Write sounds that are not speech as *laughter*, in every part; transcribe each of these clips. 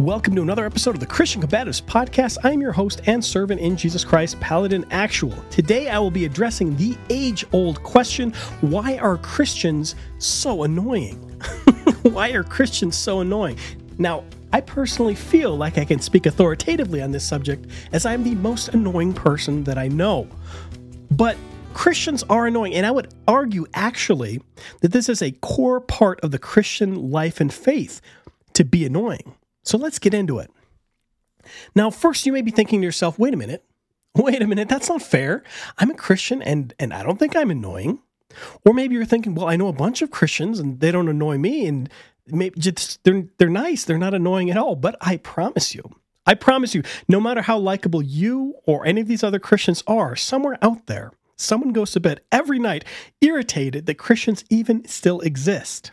Welcome to another episode of the Christian Combatives Podcast. I'm your host and servant in Jesus Christ, Paladin Actual. Today I will be addressing the age old question why are Christians so annoying? *laughs* why are Christians so annoying? Now, I personally feel like I can speak authoritatively on this subject as I'm the most annoying person that I know. But Christians are annoying, and I would argue actually that this is a core part of the Christian life and faith to be annoying. So let's get into it. Now, first, you may be thinking to yourself, wait a minute, wait a minute, that's not fair. I'm a Christian and, and I don't think I'm annoying. Or maybe you're thinking, well, I know a bunch of Christians and they don't annoy me and maybe just they're, they're nice, they're not annoying at all. But I promise you, I promise you, no matter how likable you or any of these other Christians are, somewhere out there, someone goes to bed every night irritated that Christians even still exist.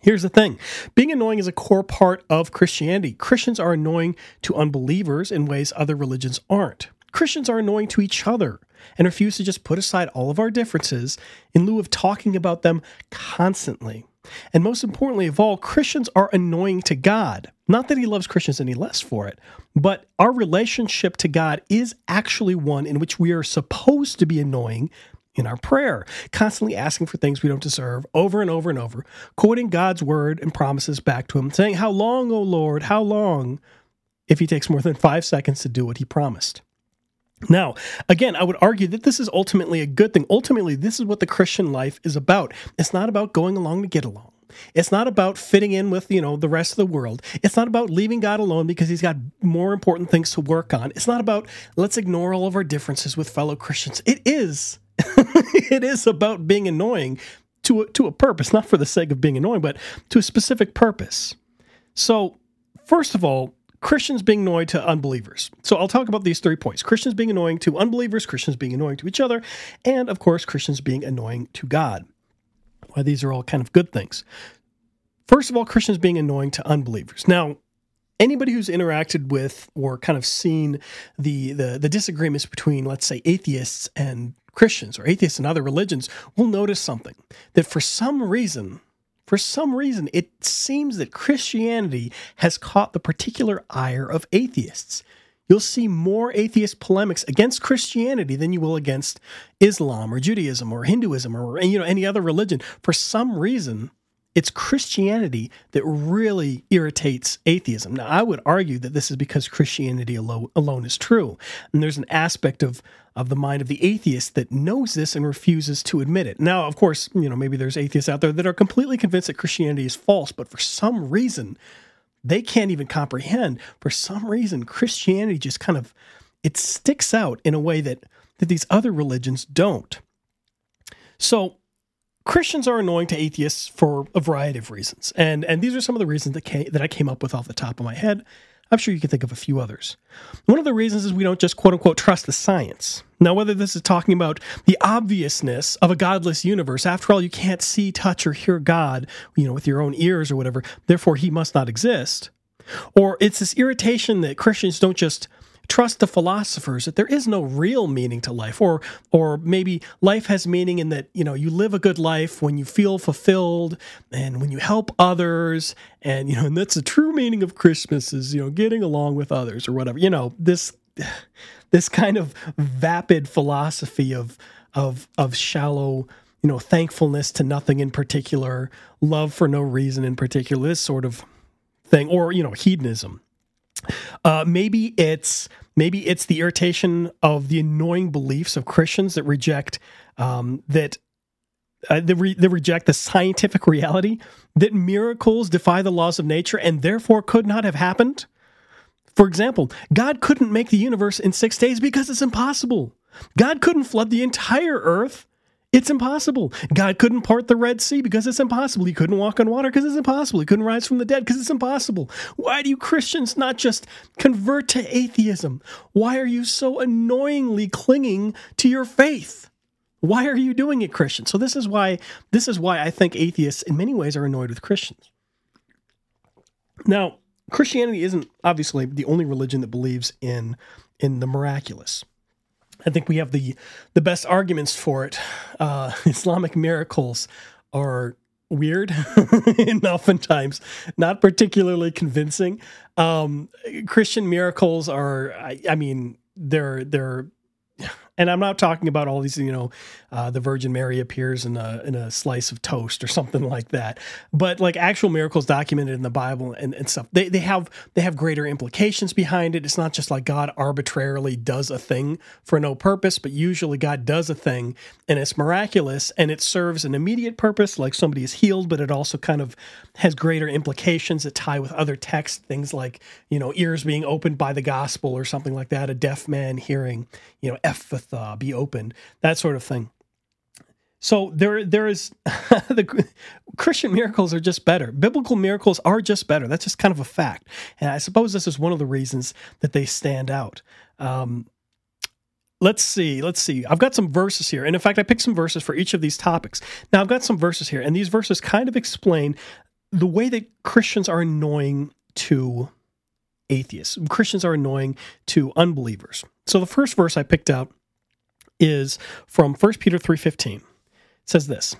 Here's the thing being annoying is a core part of Christianity. Christians are annoying to unbelievers in ways other religions aren't. Christians are annoying to each other and refuse to just put aside all of our differences in lieu of talking about them constantly. And most importantly of all, Christians are annoying to God. Not that He loves Christians any less for it, but our relationship to God is actually one in which we are supposed to be annoying in our prayer, constantly asking for things we don't deserve over and over and over, quoting God's word and promises back to Him, saying, How long, O Lord, how long, if He takes more than five seconds to do what He promised. Now, again, I would argue that this is ultimately a good thing. Ultimately, this is what the Christian life is about. It's not about going along to get along. It's not about fitting in with, you know, the rest of the world. It's not about leaving God alone because he's got more important things to work on. It's not about let's ignore all of our differences with fellow Christians. It is *laughs* it is about being annoying to a, to a purpose, not for the sake of being annoying, but to a specific purpose. So, first of all, Christians being annoying to unbelievers. So I'll talk about these three points Christians being annoying to unbelievers, Christians being annoying to each other, and of course, Christians being annoying to God. Why these are all kind of good things. First of all, Christians being annoying to unbelievers. Now, anybody who's interacted with or kind of seen the, the the disagreements between let's say atheists and Christians or atheists and other religions will notice something that for some reason for some reason it seems that Christianity has caught the particular ire of atheists. You'll see more atheist polemics against Christianity than you will against Islam or Judaism or Hinduism or you know any other religion. For some reason it's Christianity that really irritates atheism. Now, I would argue that this is because Christianity alone, alone is true. And there's an aspect of, of the mind of the atheist that knows this and refuses to admit it. Now, of course, you know, maybe there's atheists out there that are completely convinced that Christianity is false, but for some reason, they can't even comprehend. For some reason, Christianity just kind of it sticks out in a way that that these other religions don't. So Christians are annoying to atheists for a variety of reasons. And, and these are some of the reasons that, came, that I came up with off the top of my head. I'm sure you can think of a few others. One of the reasons is we don't just quote unquote trust the science. Now, whether this is talking about the obviousness of a godless universe, after all, you can't see, touch, or hear God, you know, with your own ears or whatever, therefore he must not exist. Or it's this irritation that Christians don't just trust the philosophers that there is no real meaning to life or or maybe life has meaning in that you know you live a good life when you feel fulfilled and when you help others and you know and that's the true meaning of christmas is you know getting along with others or whatever. You know this *sighs* this kind of vapid philosophy of of of shallow you know thankfulness to nothing in particular love for no reason in particular this sort of thing or you know hedonism uh, maybe it's maybe it's the irritation of the annoying beliefs of Christians that reject um, that uh, they, re- they, reject the scientific reality that miracles defy the laws of nature and therefore could not have happened. For example, God couldn't make the universe in six days because it's impossible. God couldn't flood the entire earth it's impossible. God couldn't part the Red Sea because it's impossible. He couldn't walk on water because it's impossible. He couldn't rise from the dead because it's impossible. Why do you Christians not just convert to atheism? Why are you so annoyingly clinging to your faith? Why are you doing it, Christians? So this is why this is why I think atheists in many ways are annoyed with Christians. Now, Christianity isn't obviously the only religion that believes in in the miraculous. I think we have the the best arguments for it. Uh, *laughs* Islamic miracles are weird *laughs* and oftentimes not particularly convincing. Um, Christian miracles are, I, I mean, they're they're and I'm not talking about all these, you know, uh, the Virgin Mary appears in a in a slice of toast or *laughs* something like that. But like actual miracles documented in the Bible and, and stuff, they they have they have greater implications behind it. It's not just like God arbitrarily does a thing for no purpose, but usually God does a thing and it's miraculous and it serves an immediate purpose, like somebody is healed, but it also kind of has greater implications that tie with other texts, things like you know ears being opened by the gospel or something like that, a deaf man hearing, you know, Ephphatha be opened, that sort of thing. So there, there is *laughs* the Christian miracles are just better. Biblical miracles are just better. That's just kind of a fact, and I suppose this is one of the reasons that they stand out. Um, let's see, let's see. I've got some verses here, and in fact, I picked some verses for each of these topics. Now, I've got some verses here, and these verses kind of explain the way that Christians are annoying to atheists. Christians are annoying to unbelievers. So the first verse I picked out is from 1 Peter 3:15 says this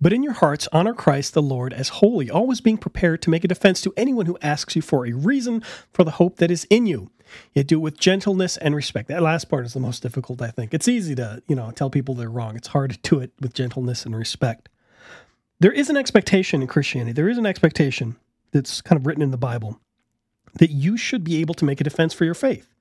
But in your hearts, honor Christ the Lord as holy, always being prepared to make a defense to anyone who asks you for a reason for the hope that is in you. Yet do it with gentleness and respect. That last part is the most difficult, I think. It's easy to, you know, tell people they're wrong. It's hard to do it with gentleness and respect. There is an expectation in Christianity. There is an expectation that's kind of written in the Bible that you should be able to make a defense for your faith.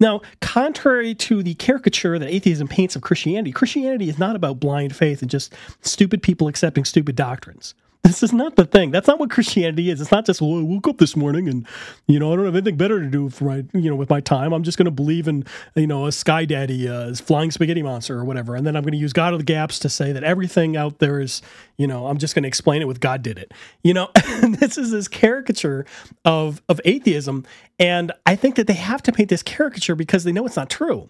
Now, contrary to the caricature that atheism paints of Christianity, Christianity is not about blind faith and just stupid people accepting stupid doctrines. This is not the thing. That's not what Christianity is. It's not just, well, I woke up this morning and, you know, I don't have anything better to do for my, you know, with my time. I'm just going to believe in, you know, a sky daddy, uh, flying spaghetti monster or whatever. And then I'm going to use God of the gaps to say that everything out there is, you know, I'm just going to explain it with God did it. You know, *laughs* this is this caricature of, of atheism. And I think that they have to paint this caricature because they know it's not true.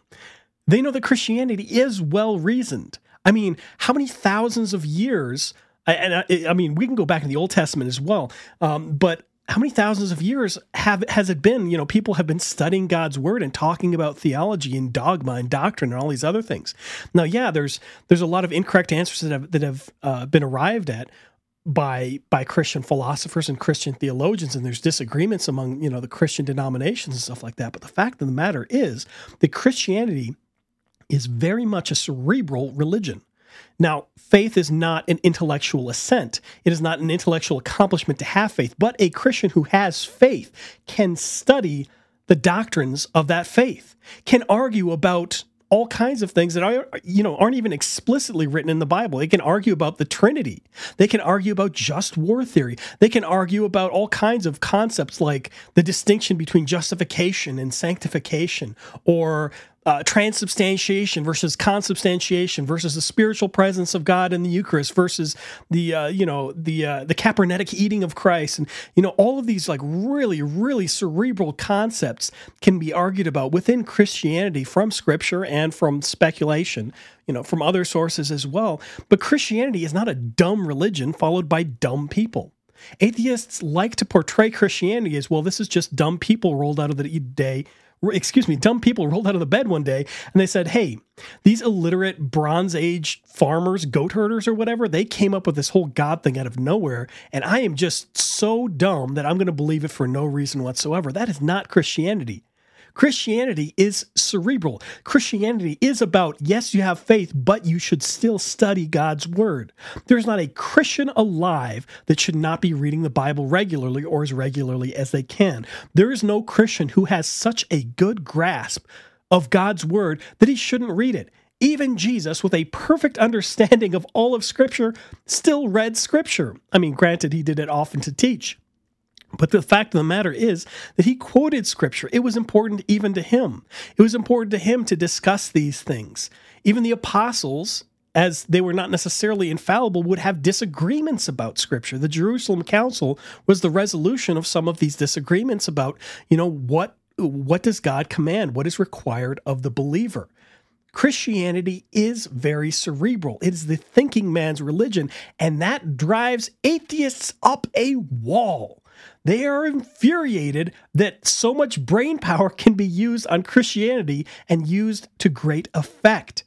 They know that Christianity is well reasoned. I mean, how many thousands of years and I, I, mean, we can go back in the Old Testament as well. Um, but how many thousands of years have has it been? You know, people have been studying God's word and talking about theology and dogma and doctrine and all these other things. Now, yeah, there's there's a lot of incorrect answers that have that have uh, been arrived at by by Christian philosophers and Christian theologians, and there's disagreements among you know the Christian denominations and stuff like that. But the fact of the matter is that Christianity is very much a cerebral religion. Now, faith is not an intellectual assent. It is not an intellectual accomplishment to have faith, but a Christian who has faith can study the doctrines of that faith, can argue about all kinds of things that are you know aren't even explicitly written in the Bible. They can argue about the Trinity. They can argue about just war theory. They can argue about all kinds of concepts like the distinction between justification and sanctification or uh, transubstantiation versus consubstantiation versus the spiritual presence of God in the Eucharist versus the uh, you know the uh, the Capernaitic eating of Christ and you know all of these like really really cerebral concepts can be argued about within Christianity from Scripture and from speculation you know from other sources as well. But Christianity is not a dumb religion followed by dumb people. Atheists like to portray Christianity as well. This is just dumb people rolled out of the day excuse me, dumb people rolled out of the bed one day and they said, Hey, these illiterate Bronze Age farmers, goat herders, or whatever, they came up with this whole God thing out of nowhere. And I am just so dumb that I'm going to believe it for no reason whatsoever. That is not Christianity. Christianity is cerebral. Christianity is about, yes, you have faith, but you should still study God's word. There's not a Christian alive that should not be reading the Bible regularly or as regularly as they can. There is no Christian who has such a good grasp of God's word that he shouldn't read it. Even Jesus, with a perfect understanding of all of Scripture, still read Scripture. I mean, granted, he did it often to teach, but the fact of the matter is that he quoted scripture. It was important even to him. It was important to him to discuss these things. Even the apostles, as they were not necessarily infallible, would have disagreements about scripture. The Jerusalem Council was the resolution of some of these disagreements about, you know, what what does God command? What is required of the believer? Christianity is very cerebral. It is the thinking man's religion, and that drives atheists up a wall. They are infuriated that so much brain power can be used on Christianity and used to great effect.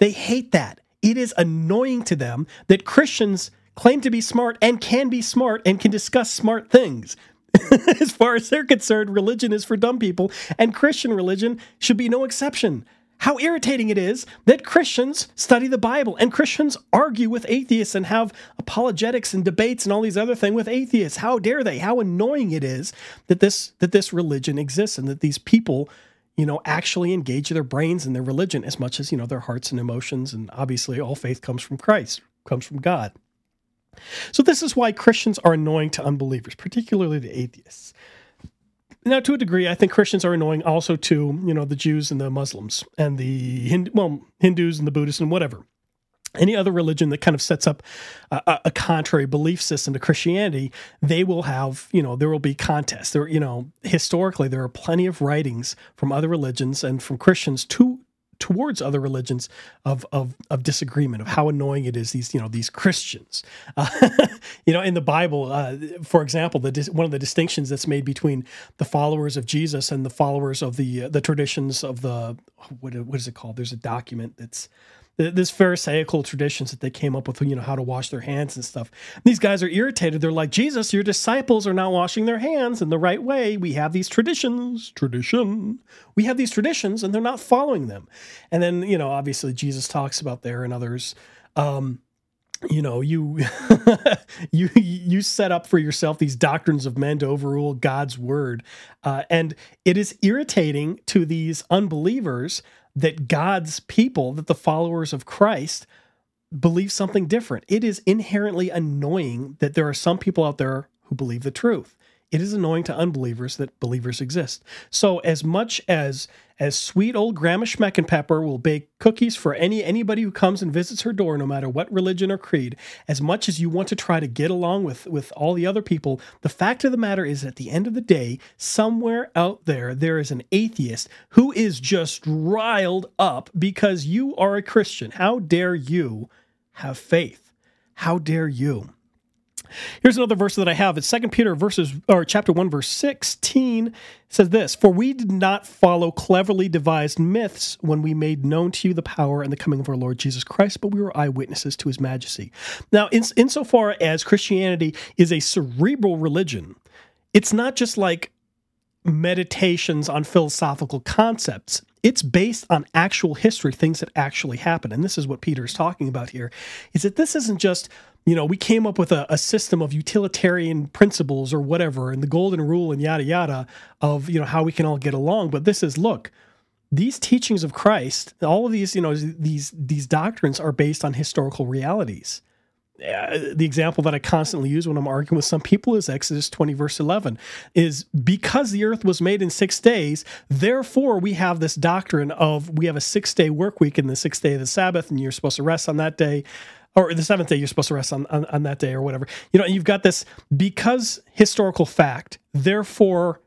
They hate that. It is annoying to them that Christians claim to be smart and can be smart and can discuss smart things. *laughs* as far as they're concerned, religion is for dumb people, and Christian religion should be no exception. How irritating it is that Christians study the Bible and Christians argue with atheists and have apologetics and debates and all these other things with atheists. How dare they? How annoying it is that this that this religion exists and that these people, you know, actually engage their brains and their religion as much as, you know, their hearts and emotions and obviously all faith comes from Christ, comes from God. So this is why Christians are annoying to unbelievers, particularly the atheists. Now, to a degree, I think Christians are annoying also to you know the Jews and the Muslims and the Hindu, well Hindus and the Buddhists and whatever. Any other religion that kind of sets up a, a, contrary belief system to Christianity, they will have, you know, there will be contests. There, you know, historically, there are plenty of writings from other religions and from Christians to towards other religions of, of, of disagreement of how annoying it is these you know these Christians. Uh, *laughs* you know in the Bible uh, for example the one of the distinctions that's made between the followers of Jesus and the followers of the uh, the traditions of the what, what is it called? There's a document that's this pharisaical traditions that they came up with, you know, how to wash their hands and stuff. These guys are irritated. They're like, Jesus, your disciples are not washing their hands in the right way. We have these traditions, tradition. We have these traditions, and they're not following them. And then, you know, obviously Jesus talks about there and others. Um, you know you *laughs* you you set up for yourself these doctrines of men to overrule god's word uh, and it is irritating to these unbelievers that God's people, that the followers of Christ, believe something different. It is inherently annoying that there are some people out there who believe the truth. It is annoying to unbelievers that believers exist. So as much as as sweet old Grandma Schmeckenpepper will bake cookies for any anybody who comes and visits her door, no matter what religion or creed, as much as you want to try to get along with with all the other people, the fact of the matter is at the end of the day, somewhere out there there is an atheist who is just riled up because you are a Christian. How dare you have faith? How dare you? Here's another verse that I have. It's Second Peter verses or chapter 1 verse 16 says this, "For we did not follow cleverly devised myths when we made known to you the power and the coming of our Lord Jesus Christ, but we were eyewitnesses to his majesty." Now, in, insofar as Christianity is a cerebral religion, it's not just like meditations on philosophical concepts. It's based on actual history, things that actually happened. And this is what Peter is talking about here is that this isn't just you know, we came up with a, a, system of utilitarian principles or whatever, and the golden rule and yada yada of you know how we can all get along. But this is look, these teachings of Christ, all of these you know these these doctrines are based on historical realities. Uh, the example that I constantly use when I'm arguing with some people is Exodus 20 verse 11 is because the earth was made in 6 days therefore we have this doctrine of we have a 6 day work week and the 6th day of the sabbath and you're supposed to rest on that day or the seventh day you're supposed to rest on, on, on that day or whatever. You know you've got this because historical fact therefore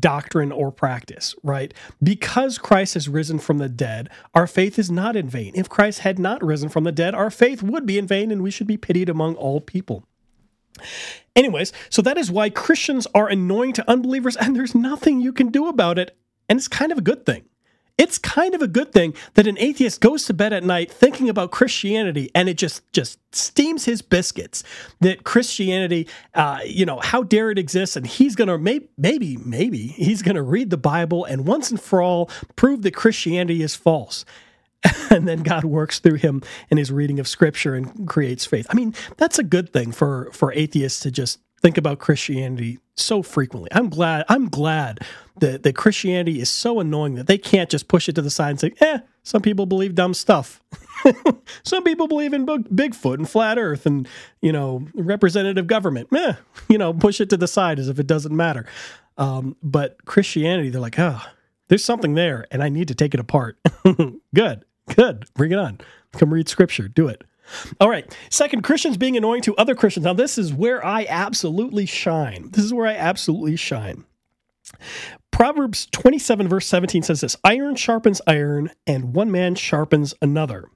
doctrine or practice right? Because christ has risen from the dead our faith is not in vain. If christ had not risen from the dead our faith would be in vain and we should be pitied among all people. Anyways so that is why christians are annoying to unbelievers and there's nothing you can do about it. And it's kind of a good thing it's kind of a good thing that an atheist goes to bed at night thinking about Christianity and it just just steams his biscuits that Christianity, uh, you know, how dare it exist? And he's going to maybe, maybe, maybe he's going to read the Bible and once and for all prove that Christianity is false. *laughs* and then God works through him in his reading of Scripture and creates faith. I mean, that's a good thing for for atheists to just think about Christianity so frequently. I'm glad I'm glad that, that Christianity is so annoying that they can't just push it to the side and say, eh, some people believe dumb stuff. *laughs* some people believe in Bigfoot and flat earth and, you know, representative government. Eh, you know, push it to the side as if it doesn't matter. Um, but Christianity, they're like, oh, there's something there and I need to take it apart. *laughs* good, good. Bring it on. Come read scripture. Do it. All right. Second, Christians being annoying to other Christians. Now, this is where I absolutely shine. This is where I absolutely shine. Proverbs 27, verse 17 says this Iron sharpens iron, and one man sharpens another.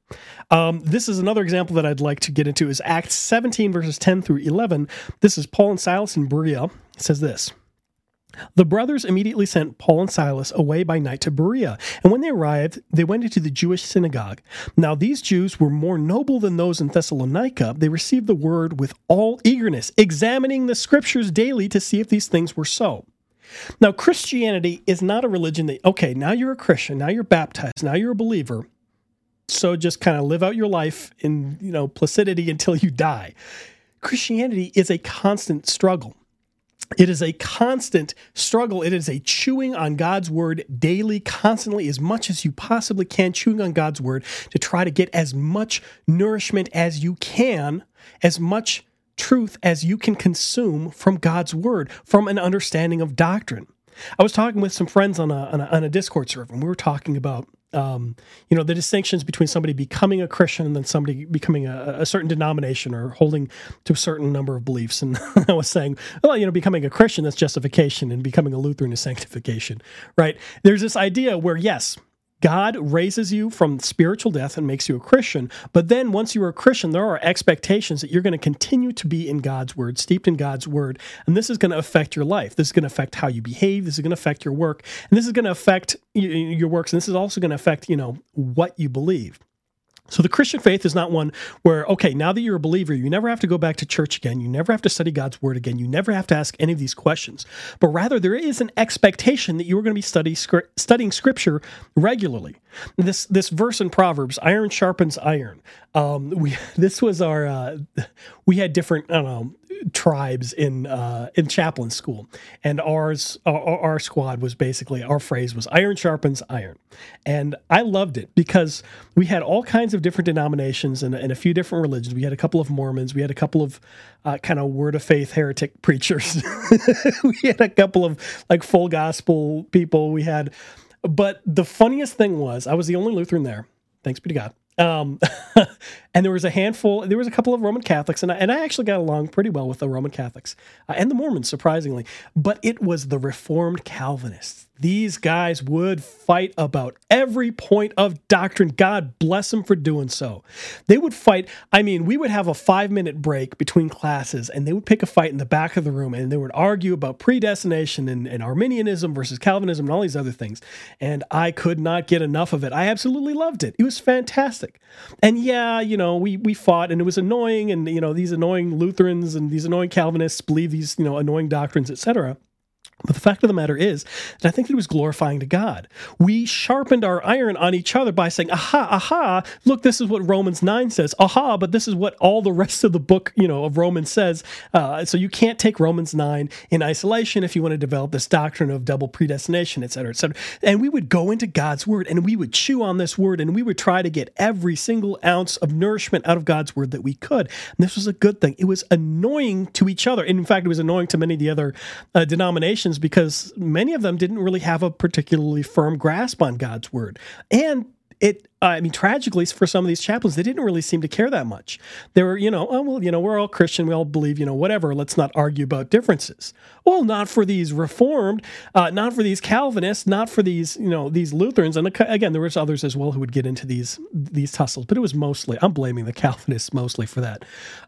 Um, this is another example that I'd like to get into is Acts 17, verses 10 through 11. This is Paul and Silas in Berea. It says this The brothers immediately sent Paul and Silas away by night to Berea, and when they arrived, they went into the Jewish synagogue. Now, these Jews were more noble than those in Thessalonica. They received the word with all eagerness, examining the scriptures daily to see if these things were so. Now, Christianity is not a religion that, okay, now you're a Christian, now you're baptized, now you're a believer. So just kind of live out your life in, you know, placidity until you die. Christianity is a constant struggle. It is a constant struggle. It is a chewing on God's word daily, constantly, as much as you possibly can, chewing on God's word to try to get as much nourishment as you can, as much truth as you can consume from God's word, from an understanding of doctrine. I was talking with some friends on a, on a, on a Discord server, and we were talking about um, you know the distinctions between somebody becoming a Christian and then somebody becoming a, a, certain denomination or holding to a certain number of beliefs. And *laughs* I was saying, well, you know, becoming a Christian that's justification, and becoming a Lutheran is sanctification, right? There's this idea where yes, God raises you from spiritual death and makes you a Christian. But then once you're a Christian, there are expectations that you're going to continue to be in God's word, steeped in God's word. And this is going to affect your life. This is going to affect how you behave. This is going to affect your work. And this is going to affect your works. And this is also going to affect, you know, what you believe. So the Christian faith is not one where, okay, now that you're a believer, you never have to go back to church again. You never have to study God's word again. You never have to ask any of these questions. But rather, there is an expectation that you are going to be study, studying scripture regularly. This this verse in Proverbs, iron sharpens iron. Um, we *laughs* this was our uh, we had different I don't know tribes in uh, in chaplain school, and ours our, our, squad was basically our phrase was iron sharpens iron, and I loved it because we had all kinds of different denominations and, and a few different religions. We had a couple of Mormons, we had a couple of uh, kind of word of faith heretic *laughs* preachers, we had a couple of like full gospel people. We had, but the funniest thing was I was the only Lutheran there. Thanks be to God. Um, *laughs* and there was a handful, there was a couple of Roman Catholics, and I, and I actually got along pretty well with the Roman Catholics uh, and the Mormons, surprisingly. But it was the Reformed Calvinists these guys would fight about every point of doctrine. God bless them for doing so. They would fight. I mean, we would have a five minute break between classes and they would pick a fight in the back of the room and they would argue about predestination and, and Arminianism versus Calvinism and all these other things. And I could not get enough of it. I absolutely loved it. It was fantastic. And yeah, you know, we, we fought and it was annoying. And, you know, these annoying Lutherans and these annoying Calvinists believe these, you know, annoying doctrines, etc. But the fact of the matter is that I think it was glorifying to God. We sharpened our iron on each other by saying, aha, aha, look, this is what Romans 9 says. Aha, but this is what all the rest of the book, you know, of Romans says. Uh, so you can't take Romans 9 in isolation if you want to develop this doctrine of double predestination, et cetera, et cetera. And we would go into God's word and we would chew on this word and we would try to get every single ounce of nourishment out of God's word that we could. And this was a good thing. It was annoying to each other. And in fact, it was annoying to many of the other uh, denominations because many of them didn't really have a particularly firm grasp on God's word. And it I mean, tragically for some of these chaplains, they didn't really seem to care that much. They were, you know, oh, well, you know, we're all Christian, we all believe, you know, whatever. Let's not argue about differences. Well, not for these Reformed, uh, not for these Calvinists, not for these, you know, these Lutherans. And again, there was others as well who would get into these these tussles, but it was mostly I'm blaming the Calvinists mostly for that.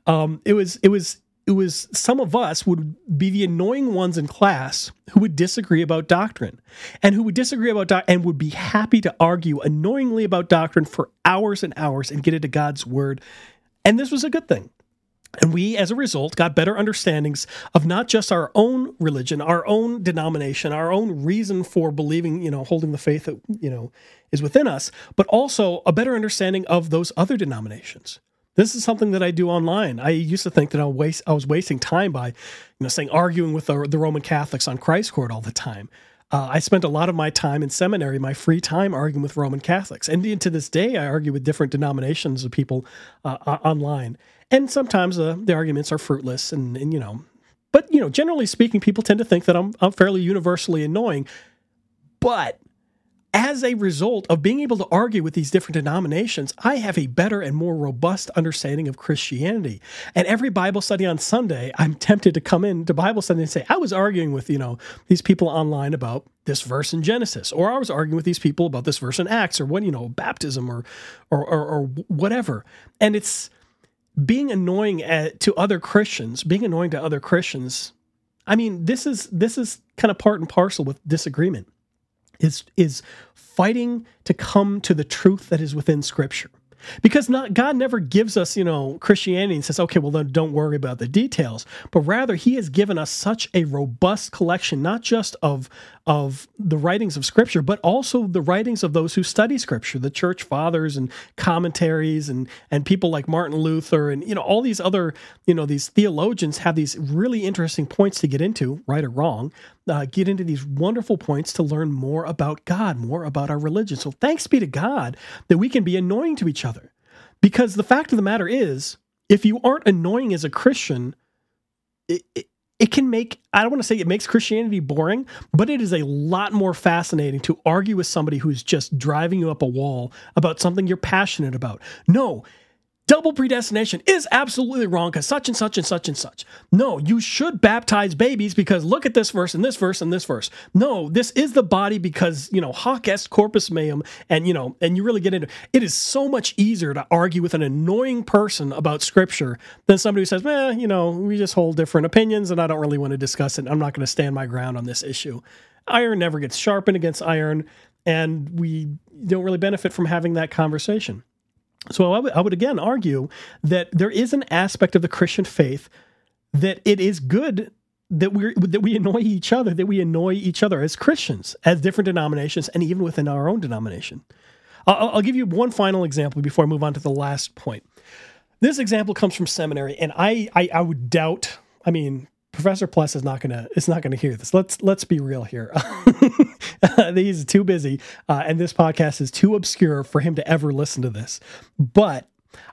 Um, it was it was it was some of us would be the annoying ones in class who would disagree about doctrine and who would disagree about doctrine and would be happy to argue annoyingly about doctrine for hours and hours and get into God's word. And this was a good thing. And we, as a result, got better understandings of not just our own religion, our own denomination, our own reason for believing, you know, holding the faith that, you know, is within us, but also a better understanding of those other denominations. This is something that I do online. I used to think that I, I was wasting time by, you know, saying arguing with the, the Roman Catholics on Christ court all the time. Uh, I spent a lot of my time in seminary, my free time, arguing with Roman Catholics, and to this day, I argue with different denominations of people uh, online. And sometimes uh, the arguments are fruitless, and, and you know, but you know, generally speaking, people tend to think that I'm, I'm fairly universally annoying. But as a result of being able to argue with these different denominations, I have a better and more robust understanding of Christianity. And every Bible study on Sunday, I'm tempted to come in to Bible study and say, I was arguing with, you know, these people online about this verse in Genesis, or I was arguing with these people about this verse in Acts, or what, you know, baptism or or or, or whatever. And it's being annoying at, to other Christians, being annoying to other Christians I mean, this is this is kind of part and parcel with disagreement. Is is fighting to come to the truth that is within Scripture because not God never gives us, you know, Christianity and says, okay, well then don't worry about the details, but rather He has given us such a robust collection, not just of of the writings of Scripture, but also the writings of those who study Scripture, the church fathers and commentaries and and people like Martin Luther and you know all these other you know these theologians have these really interesting points to get into, right or wrong, uh, get into these wonderful points to learn more about God, more about our religion. So thanks be to God that we can be annoying to each other. Because the fact of the matter is, if you aren't annoying as a Christian, it, it, it can make, I don't want to say it makes Christianity boring, but it is a lot more fascinating to argue with somebody who's just driving you up a wall about something you're passionate about. No, double predestination is absolutely wrong because such and such and such and such. No, you should baptize babies because look at this verse and this verse and this verse. No, this is the body because, you know, hoc est corpus meum and, you know, and you really get into it is so much easier to argue with an annoying person about scripture than somebody who says, eh, you know, we just hold different opinions and I don't really want to discuss it. I'm not going to stand my ground on this issue. Iron never gets sharpened against iron and we don't really benefit from having that conversation. So I would, I would again argue that there is an aspect of the Christian faith that it is good that we that we annoy each other, that we annoy each other as Christians, as different denominations, and even within our own denomination. I'll, I'll give you one final example before I move on to the last point. This example comes from seminary, and I I, I would doubt. I mean, Professor Pless is not gonna is not gonna hear this. Let's let's be real here. *laughs* *laughs* He's too busy, uh, and this podcast is too obscure for him to ever listen to this. But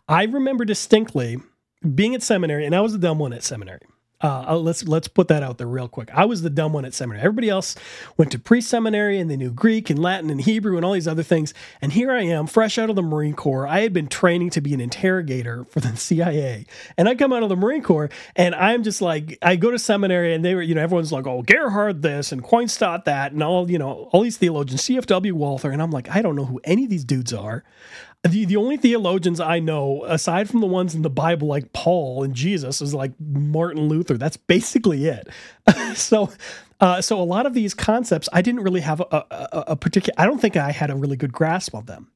I remember distinctly being at seminary, and I was a dumb one at seminary. Uh, let's let's put that out there real quick. I was the dumb one at seminary. Everybody else went to pre-seminary and they knew Greek and Latin and Hebrew and all these other things. And here I am, fresh out of the Marine Corps. I had been training to be an interrogator for the *laughs* CIA, and I come out of the Marine Corps and I'm just like, I go to seminary and they were, you know, everyone's like, oh, Gerhard this and Quenstedt that and all, you know, all these theologians, CFW Walther, and I'm like, I don't know who any of these dudes are. The, the only theologians I know, aside from the ones in the Bible like Paul and Jesus, is like Martin Luther. That's basically it. *laughs* so, uh, so a lot of these concepts, I didn't really have a, a, a particular. I don't think I had a really good grasp of them.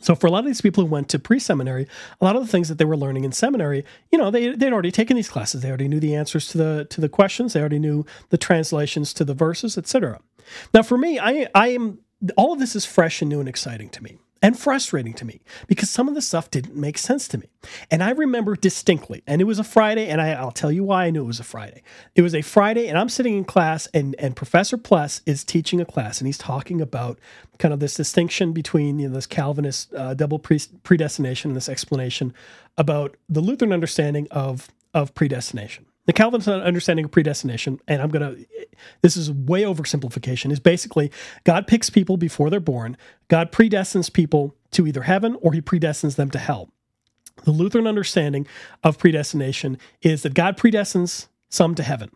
So for a lot of these people who went to pre-seminary, a lot of the things that they were learning in seminary, you know, they they'd already taken these classes. They already knew the answers to the to the questions. They already knew the translations to the verses, etc. Now for me, I I am all of this is fresh and new and exciting to me and frustrating to me because some of the stuff didn't make sense to me. And I remember distinctly, and it was a Friday, and I, will tell you why I knew it was a Friday. It was a Friday, and I'm sitting in class, and, and Professor Pless is teaching a class, and he's talking about kind of this distinction between you know, this Calvinist uh, double pre- predestination and this explanation about the Lutheran understanding of, of predestination. The Calvinist understanding of predestination, and I'm going to, this is way oversimplification, is basically God picks people before they're born. God predestines people to either heaven or he predestines them to hell. The Lutheran understanding of predestination is that God predestines some to heaven.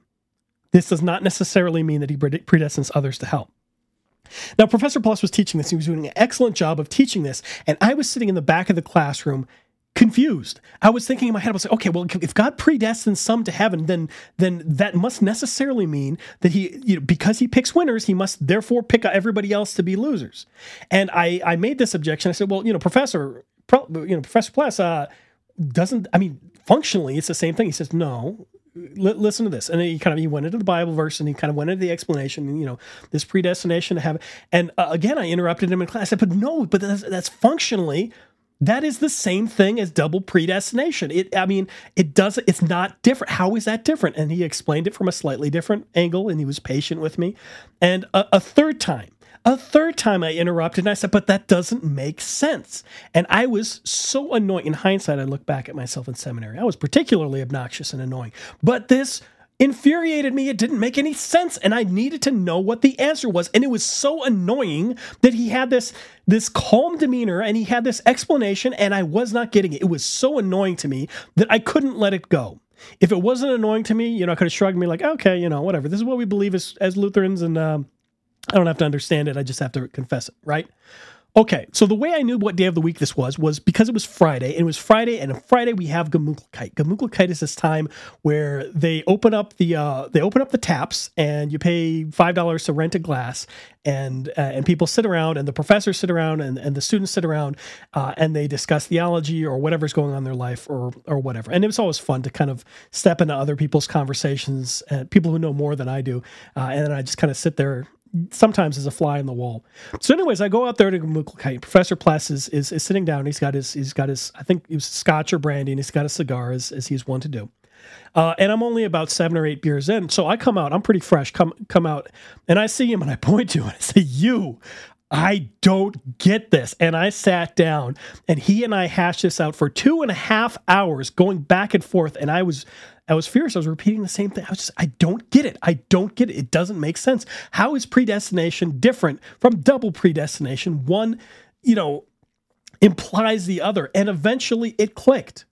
This does not necessarily mean that he predestines others to hell. Now, Professor Pless was teaching this. He was doing an excellent job of teaching this. And I was sitting in the back of the classroom confused. I was thinking in my head, I was like, okay, well, if God predestines some to heaven, then then that must necessarily mean that he, you know, because he picks winners, he must therefore pick everybody else to be losers. And I I made this objection. I said, well, you know, Professor, you know, Professor Pless, uh, doesn't I mean functionally it's the same thing. He says, no. Listen to this, and he kind of he went into the Bible verse and he kind of went into the explanation. And, you know, this predestination to have, and uh, again, I interrupted him in class. I said, "But no, but that's, that's functionally that is the same thing as double predestination. It, I mean, it does. It's not different. How is that different? And he explained it from a slightly different angle, and he was patient with me. And a, a third time, a third time, I interrupted, and I said, "But that doesn't make sense." And I was so annoyed. In hindsight, I look back at myself in seminary. I was particularly obnoxious and annoying. But this infuriated me. It didn't make any sense, and I needed to know what the answer was. And it was so annoying that he had this this calm demeanor and he had this explanation, and I was not getting it. It was so annoying to me that I couldn't let it go. If it wasn't annoying to me, you know, I could have shrugged me like, okay, you know, whatever. This is what we believe as as Lutherans, and um, I don't have to understand it. I just have to confess it, right? Okay, so the way I knew what day of the week this was was because it was Friday. And it was Friday, and on Friday we have Gemutlichkeit. Gemutlichkeit is this time where they open up the uh, they open up the taps, and you pay five dollars to rent a glass, and uh, and people sit around, and the professors sit around, and, and the students sit around, uh, and they discuss theology or whatever's going on in their life or or whatever. And it was always fun to kind of step into other people's conversations, uh, people who know more than I do, uh, and then I just kind of sit there sometimes as a fly in the wall. So, anyways, I go out there to Gemutlichkeit. Professor Pless is, is, is sitting down. He's got his he's got his I think it was scotch or brandy, and he's got a cigar as, as he's wont to do. Uh, and I'm only about seven or eight beers in, so I come out. I'm pretty fresh. Come come out, and I see him, and I point to him. And I say, "You." I don't get this. And I sat down and he and I hashed this out for two and a half hours, going back and forth. And I was I was furious. I was repeating the same thing. I was just, I don't get it. I don't get it. It doesn't make sense. How is predestination different from double predestination? One, you know, implies the other. And eventually it clicked.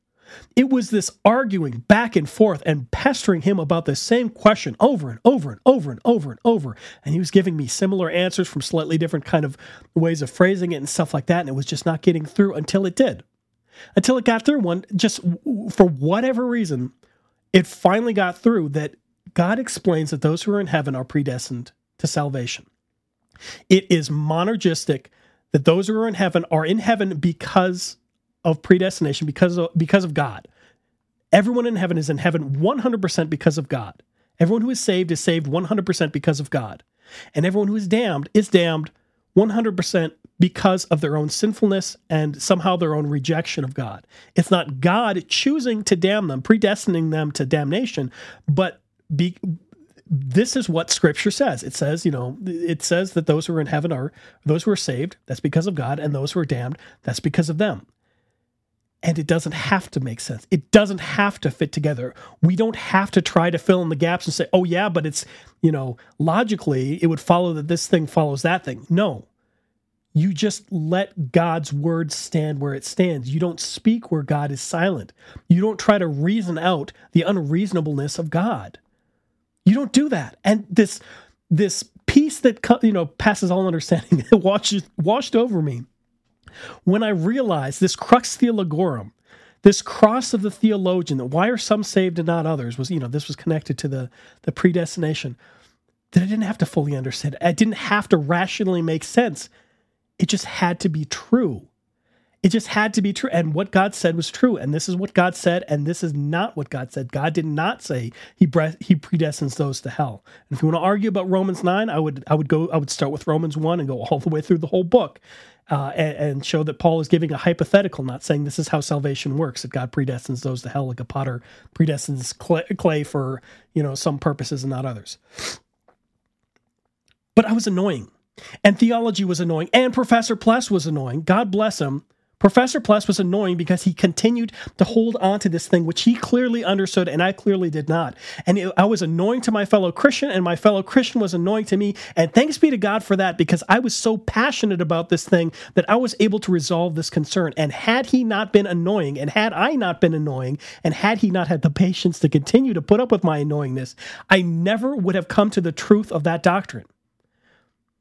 It was this arguing back and forth and pestering him about the same question over and over and over and over and over. And he was giving me similar answers from slightly different kind of ways of phrasing it and stuff like that. And it was just not getting through until it did. Until it got through one, just for whatever reason, it finally got through that God explains that those who are in heaven are predestined to salvation. It is monergistic that those who are in heaven are in heaven because of predestination, because of, because of God. Everyone in heaven is in heaven 100% because of God. Everyone who is saved is saved 100% because of God. And everyone who is damned is damned 100% because of their own sinfulness and somehow their own rejection of God. It's not God choosing to damn them, predestining them to damnation, but be, this is what scripture says. It says, you know, it says that those who are in heaven are those who are saved, that's because of God, and those who are damned, that's because of them. And it doesn't have to make sense. It doesn't have to fit together. We don't have to try to fill in the gaps and say, oh, yeah, but it's, you know, logically, it would follow that this thing follows that thing. No, you just let God's word stand where it stands. You don't speak where God is silent. You don't try to reason out the unreasonableness of God. You don't do that. And this this peace that you know passes all understanding *laughs* washes washed over me when I realized this crux theologorum, this cross of the theologian, that why are some saved and not others, was you know this was connected to the the predestination that I didn't have to fully understand. I didn't have to rationally make sense it just had to be true. It just had to be true. And what God said was true. And this is what God said. And this is not what God said. God did not say he, bre- he predestines those to hell. And if you want to argue about Romans 9, I would, I would go, I would start with Romans 1 and go all the way through the whole book. Uh, and, and, show that Paul is giving a hypothetical, not saying this is how salvation works. That God predestines those to hell, like a potter predestines clay, clay for you know some purposes and not others. But I was annoying and theology was annoying. And Professor Pless was annoying. God bless him. Professor Pless was annoying because he continued to hold on to this thing, which he clearly understood and I clearly did not. And it, I was annoying to my fellow Christian, and my fellow Christian was annoying to me. And thanks be to God for that because I was so passionate about this thing that I was able to resolve this concern. And had he not been annoying, and had I not been annoying, and had he not had the patience to continue to put up with my annoyingness, I never would have come to the truth of that doctrine.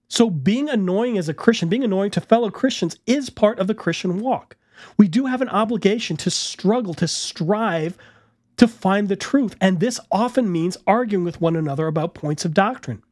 So, being annoying as a Christian, being annoying to fellow Christians is part of the Christian walk. We do have an obligation to struggle, to strive to find the truth. And this often means arguing with one another about points of doctrine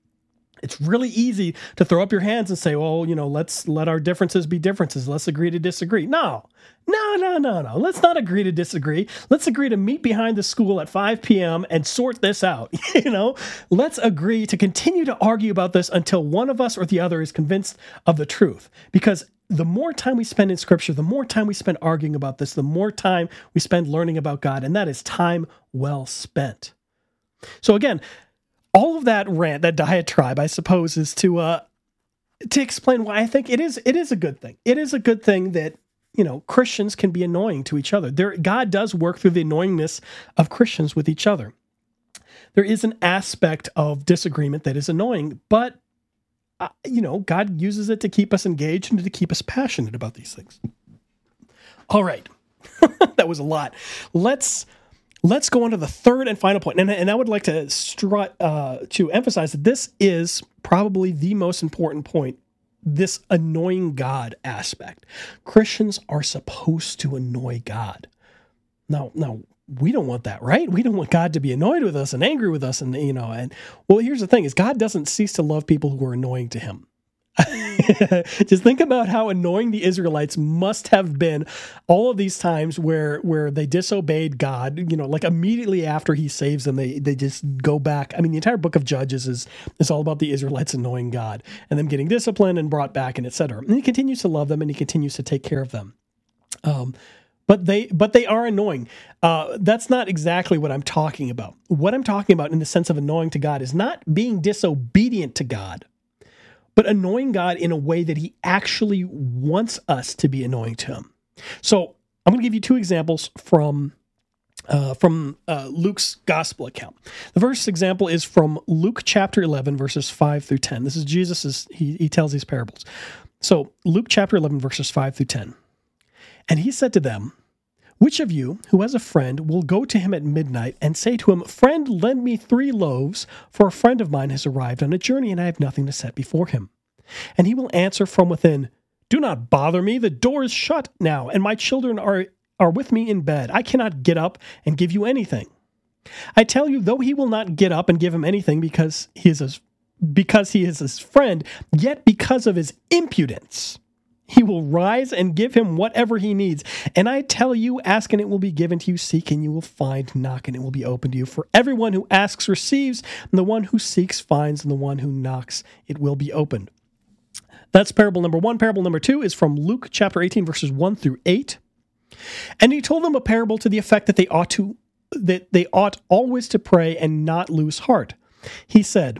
it's really easy to throw up your hands and say, well, you know, let's let our differences be differences. Let's agree to disagree. No, no, no, no, no. Let's not agree to disagree. Let's agree to meet behind the school at 5 p.m. and sort this out. *laughs* you know, let's agree to continue to argue about this until one of us or the other is convinced of the truth. Because the more time we spend in scripture, the more time we spend arguing about this, the more time we spend learning about God. And that is time well spent. So, again, all of that rant, that diatribe, I suppose, is to uh, to explain why I think it is it is a good thing. It is a good thing that you know Christians can be annoying to each other. There, God does work through the annoyingness of Christians with each other. There is an aspect of disagreement that is annoying, but uh, you know God uses it to keep us engaged and to keep us passionate about these things. All right, *laughs* that was a lot. Let's let's go on to the third and final point. And, and I would like to strut, uh, to emphasize that this is probably the most important point this annoying God aspect. Christians are supposed to annoy God. Now, now we don't want that, right? We don't want God to be annoyed with us and angry with us, and you know. And well, here's the thing: is God doesn't cease to love people who are annoying to Him. *laughs* Just think about how annoying the Israelites must have been all of these times where where they disobeyed God, you know, like immediately after he saves them, they they just go back. I mean, the entire book of Judges is is all about the Israelites annoying God and them getting disciplined and brought back and etc. And he continues to love them and he continues to take care of them. Um, but they but they are annoying. Uh, that's not exactly what I'm talking about. What I'm talking about in the sense of annoying to God is not being disobedient to God but annoying God in a way that he actually wants us to be annoying to him. So I'm going to give you two examples from uh, from uh, Luke's gospel account. The first example is from Luke chapter 11, verses 5 through 10. This is Jesus' he, he tells these parables. So Luke chapter 11, verses 5 through 10. And he said to them, which of you, who has a friend, will go to him at midnight and say to him, Friend, lend me three loaves, for a friend of mine has arrived on a journey and I have nothing to set before him? And he will answer from within, Do not bother me, the door is shut now, and my children are, are with me in bed. I cannot get up and give you anything. I tell you, though he will not get up and give him anything because he is his, because he is his friend, yet because of his impudence, he will rise and give him whatever he needs. And I tell you, ask and it will be given to you, seek and you will find, knock and it will be opened to you. For everyone who asks receives, and the one who seeks finds, and the one who knocks it will be opened. That's parable number one. Parable number two is from Luke chapter 18, verses 1 through 8. And he told them a parable to the effect that they ought to that they ought always to pray and not lose heart. He said,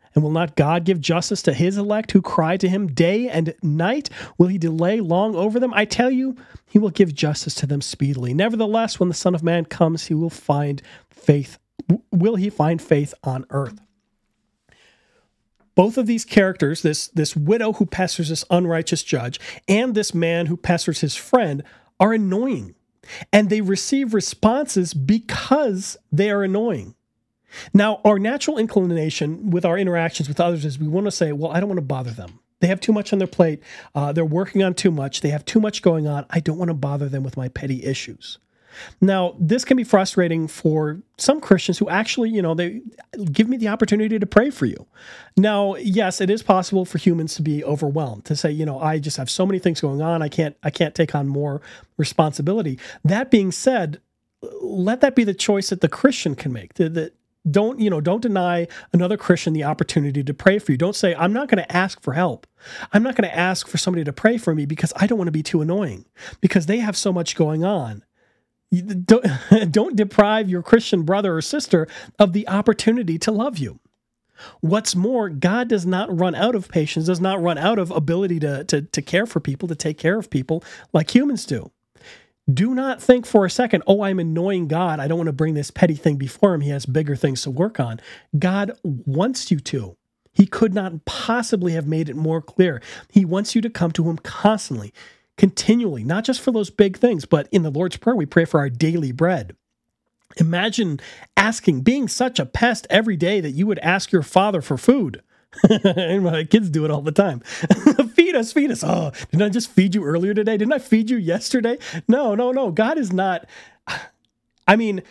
And will not God give justice to his elect who cry to him day and night? Will he delay long over them? I tell you, he will give justice to them speedily. Nevertheless, when the Son of Man comes, he will find faith. Will he find faith on earth? Both of these characters, this, this widow who pesters this unrighteous judge, and this man who pesters his friend, are annoying. And they receive responses because they are annoying. Now, our natural inclination with our interactions with others is we want to say, well, I don't want to bother them. They have too much on their plate. Uh, they're working on too much. They have too much going on. I don't want to bother them with my petty issues. Now, this can be frustrating for some Christians who actually, you know, they give me the opportunity to pray for you. Now, yes, it is possible for humans to be overwhelmed, to say, you know, I just have so many things going on, I can't I can't take on more responsibility. That being said, let that be the choice that the Christian can make. That don't you know don't deny another christian the opportunity to pray for you. Don't say i'm not going to ask for help. I'm not going to ask for somebody to pray for me because i don't want to be too annoying because they have so much going on. Don't, *laughs* don't deprive your christian brother or sister of the opportunity to love you. What's more, God does not run out of patience, does not run out of ability to, to, to care for people, to take care of people like humans do. Do not think for a second, oh, I'm annoying God. I don't want to bring this petty thing before him. He has bigger things to work on. God wants you to. He could not possibly have made it more clear. He wants you to come to him constantly, continually, not just for those big things, but in the Lord's Prayer, we pray for our daily bread. Imagine asking, being such a pest every day that you would ask your father for food. *laughs* and my kids do it all the time. *laughs* feed us, feed us. Oh, didn't I just feed you earlier today? Didn't I feed you yesterday? No, no, no. God is not. I mean,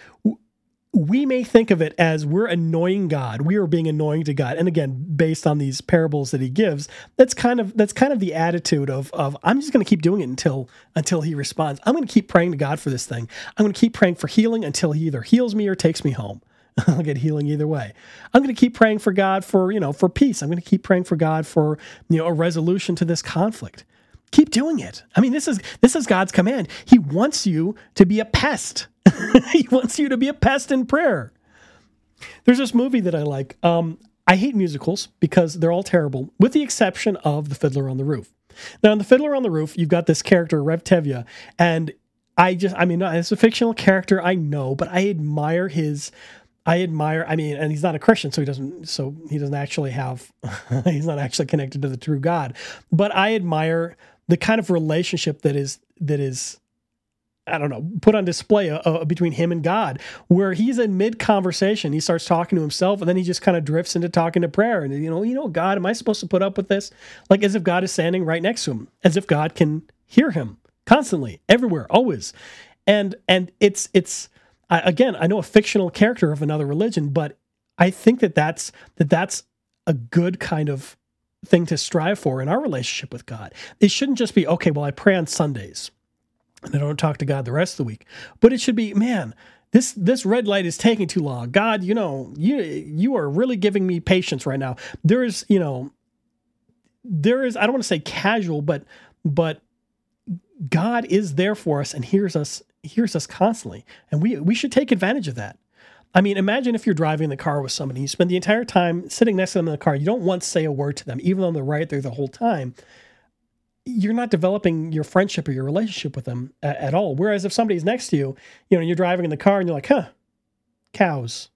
we may think of it as we're annoying God. We are being annoying to God. And again, based on these parables that he gives, that's kind of that's kind of the attitude of of I'm just going to keep doing it until until he responds. I'm going to keep praying to God for this thing. I'm going to keep praying for healing until he either heals me or takes me home. *laughs* I'll get healing either way. I'm going to keep praying for God for, you know, for peace. I'm going to keep praying for God for, you know, a resolution to this conflict. Keep doing it. I mean, this is this is God's command. He wants you to be a pest. *laughs* he wants you to be a pest in prayer. There's this movie that I like. Um, I hate musicals because they're all terrible, with the exception of The Fiddler on the Roof. Now, in The Fiddler on the Roof, you've got this character, Reb Tevye, and I just, I mean, it's a fictional character, I know, but I admire his. I admire. I mean, and he's not a Christian, so he doesn't. So he doesn't actually have. *laughs* he's not actually connected to the true God. But I admire the kind of relationship that is that is I don't know, put on display uh, uh, between him and God, where he's in mid conversation. He starts talking to himself, and then he just kind of drifts into talking to prayer. And you know, you know, God, am I supposed to put up with this? Like as if God is standing right next to him, as if God can hear him constantly, everywhere, always. And and it's it's I, again, I know a fictional character of another religion, but I think that that's that that's a good kind of thing to strive for in our relationship with God. It shouldn't just be okay. Well, I pray on Sundays and I don't talk to God the rest of the week. But it should be, man, this this red light is taking too long. God, you know, you you are really giving me patience right now. There is, you know, there is I don't want to say casual, but but God is there for us and hears us hears us constantly. And we we should take advantage of that. I mean, imagine if you're driving the car with somebody, you spend the entire time sitting next to them in the car, you don't once say a word to them, even though they're right there the whole time you're not developing your friendship or your relationship with them at, at, all. Whereas if somebody's next to you, you know, you're driving in the car and you're like, huh, cows.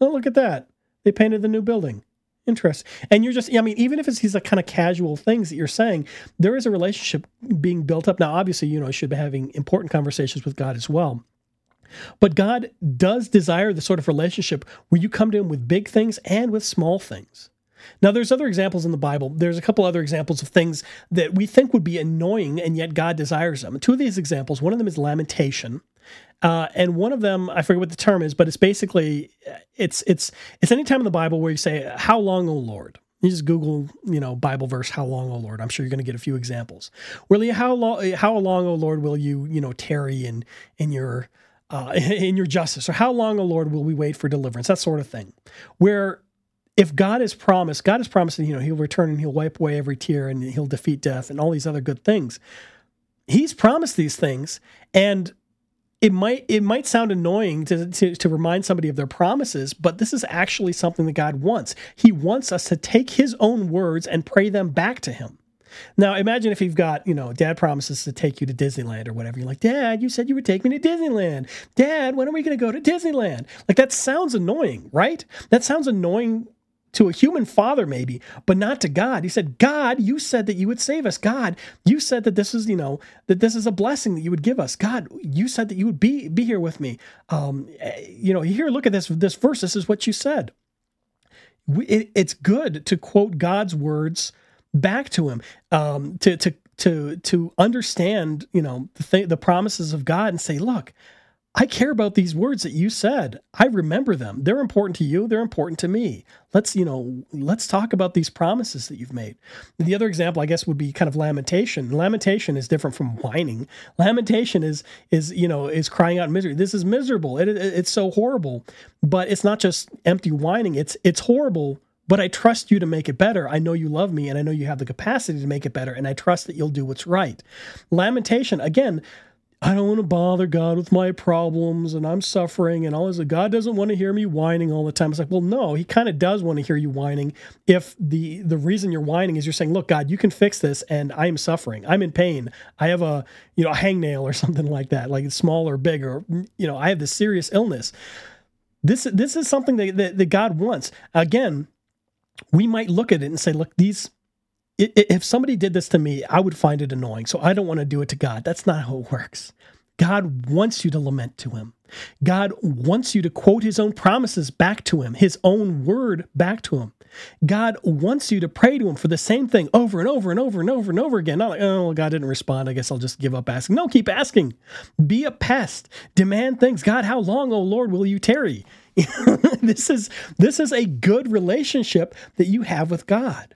Oh, look at that. They painted the new building. Interesting. And you're just, I mean, even if it's these like kind of casual things that you're saying, there is a relationship being built up. Now, obviously, you know, you should be having important conversations with God as well. But God does desire the sort of relationship where you come to Him with big things and with small things. Now, there's other examples in the Bible. There's a couple other examples of things that we think would be annoying, and yet God desires them. two of these examples, one of them is lamentation. Uh, and one of them, I forget what the term is, but it's basically it's it's it's any time in the Bible where you say, "How long, O Lord?" You just Google, you know, Bible verse, "How long, O Lord?" I'm sure you're going to get a few examples. Really, how long? How long, O Lord, will you, you know, tarry in in your uh, *laughs* in your justice, or how long, O Lord, will we wait for deliverance? That sort of thing. Where if God has promised, God has promised that you know He'll return and He'll wipe away every tear and He'll defeat death and all these other good things. He's promised these things, and it might it might sound annoying to, to, to remind somebody of their promises, but this is actually something that God wants. He wants us to take His own words and pray them back to Him. Now, imagine if you've got, you know, dad promises to take you to Disneyland or whatever. You're like, Dad, you said you would take me to Disneyland. Dad, when are we going to go to Disneyland? Like, that sounds annoying, right? That sounds annoying to a human father maybe but not to god. He said god you said that you would save us. God you said that this is you know that this is a blessing that you would give us. God you said that you would be be here with me. Um you know here look at this this verse. This is what you said. It, it's good to quote god's words back to him um to to to to understand you know the th- the promises of god and say look I care about these words that you said. I remember them. They're important to you. They're important to me. Let's, you know, let's talk about these promises that you've made. The other example, I guess, would be kind of lamentation. Lamentation is different from whining. Lamentation is, is you know, is crying out misery. This is miserable. It, it, it's so horrible. But it's not just empty whining. It's, it's horrible but I trust you to make it better. I know you love me and I know you have the capacity to make it better, and I trust that you'll do what's right. Lamentation, again, I don't want to bother God with my problems and I'm suffering and all this. God doesn't want to hear me whining all the time. It's like, well, no, he kind of does want to hear you whining if the the reason you're whining is you're saying, look, God, you can fix this and I am suffering. I'm in pain. I have a, you know, a hangnail or *laughs* something like that, like it's small or big or, you know, I have this serious illness. This, this is something that, that, that God wants. Again, we might look at it and say, look, these if somebody did this to me, I would find it annoying. So I don't want to do it to God. That's not how it works. God wants you to lament to him. God wants you to quote his own promises back to him, his own word back to him. God wants you to pray to him for the same thing over and over and over and over and over again. Not like, oh, God didn't respond. I guess I'll just give up asking. No, keep asking. Be a pest. Demand things. God, how long, oh Lord, will you tarry? *laughs* this is this is a good relationship that you have with God.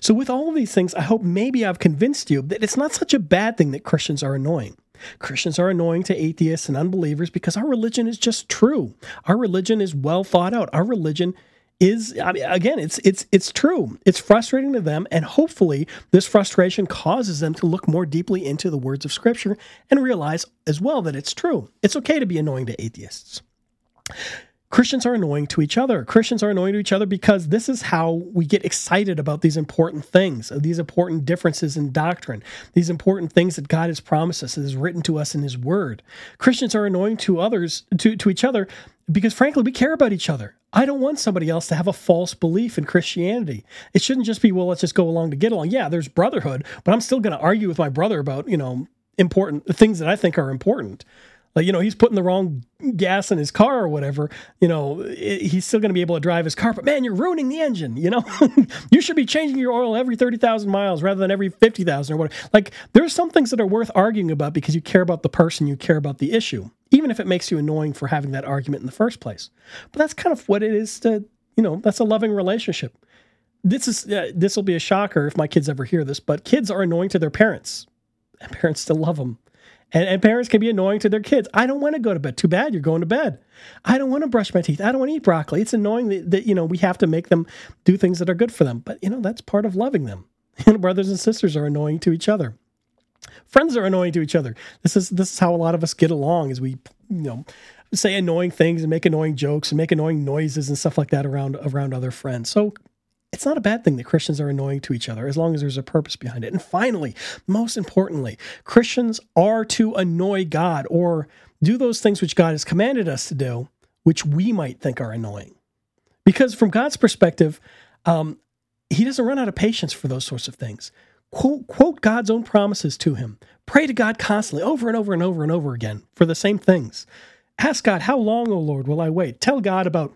So, with all of these things, I hope maybe I've convinced you that it's not such a bad thing that Christians are annoying. Christians are annoying to atheists and unbelievers because our religion is just true. Our religion is well thought out. Our religion is I mean, again it's it's it's true it's frustrating to them and hopefully this frustration causes them to look more deeply into the words of scripture and realize as well that it's true it's okay to be annoying to atheists Christians are annoying to each other. Christians are annoying to each other because this is how we get excited about these important things, uh, these important differences in doctrine, these important things that God has promised us, that is written to us in His Word. Christians are annoying to others, to, to each other, because frankly, we care about each other. I don't want somebody else to have a false belief in Christianity. It shouldn't just be, well, let's just go along to get along. Yeah, there's brotherhood, but I'm still going to argue with my brother about, you know, important things that I think are important like you know he's putting the wrong gas in his car or whatever you know he's still going to be able to drive his car but man you're ruining the engine you know? *laughs* You should be changing your oil every 30,000 miles rather than every 50,000 or whatever like there's some things that are worth arguing about because you care about the person you care about the issue even if it makes you annoying for having that argument in the first place. But that's kind of what it is to you know that's a loving relationship. This is uh, this will be a shocker if my kids ever hear this but kids are annoying to their parents. And parents still love them and, and, parents can be annoying to their kids. I don't want to go to bed. Too bad you're going to bed. I don't want to brush my teeth. I don't want to eat broccoli. It's annoying that, that you know we have to make them do things that are good for them. But you know that's part of loving them. *laughs* Know, brothers and sisters are annoying to each other. Friends are annoying to each other. This is this is how a lot of us get along. Is we you know say annoying things and make annoying jokes and make annoying noises and stuff like that around around other friends. So it's not a bad thing that Christians are annoying to each other as long as there's a purpose behind it. And finally, most importantly, Christians are to annoy God or do those things which God has commanded us to do, which we might think are annoying. Because from God's perspective, um, He doesn't run out of patience for those sorts of things. Quote, quote God's own promises to Him. Pray to God constantly, over and over and over and over again for the same things. Ask God, How long, O Lord, will I wait? Tell God about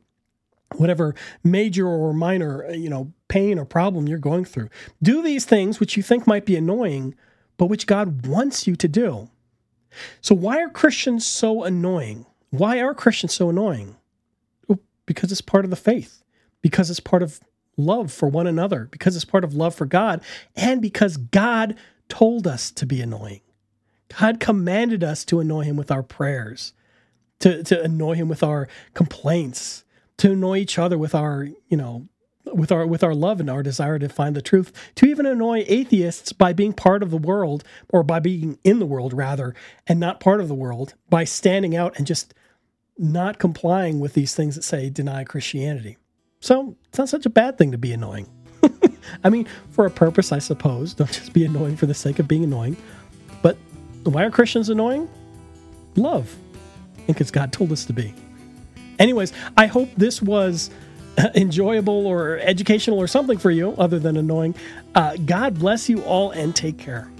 whatever major or minor, uh, you know, pain or problem you're going through. Do these things which you think might be annoying, but which God wants you to do. So why are Christians so annoying? Why are Christians so annoying? Well, because it's part of the faith. Because it's part of love for one another, because it's part of love for God, and because God told us to be annoying. God commanded us to annoy him with our prayers, to, to annoy him with our complaints, to annoy each other with our, you know, with our with our love and our desire to find the truth, to even annoy atheists by being part of the world or by being in the world rather and not part of the world by standing out and just not complying with these things that say deny Christianity. So it's not such a bad thing to be annoying. *laughs* I mean, for a purpose, I suppose. Don't just be annoying for the sake of being annoying. But why are Christians annoying? Love. Because God told us to be. Anyways, I hope this was enjoyable or educational or something for you other than annoying. Uh, God bless you all and take care.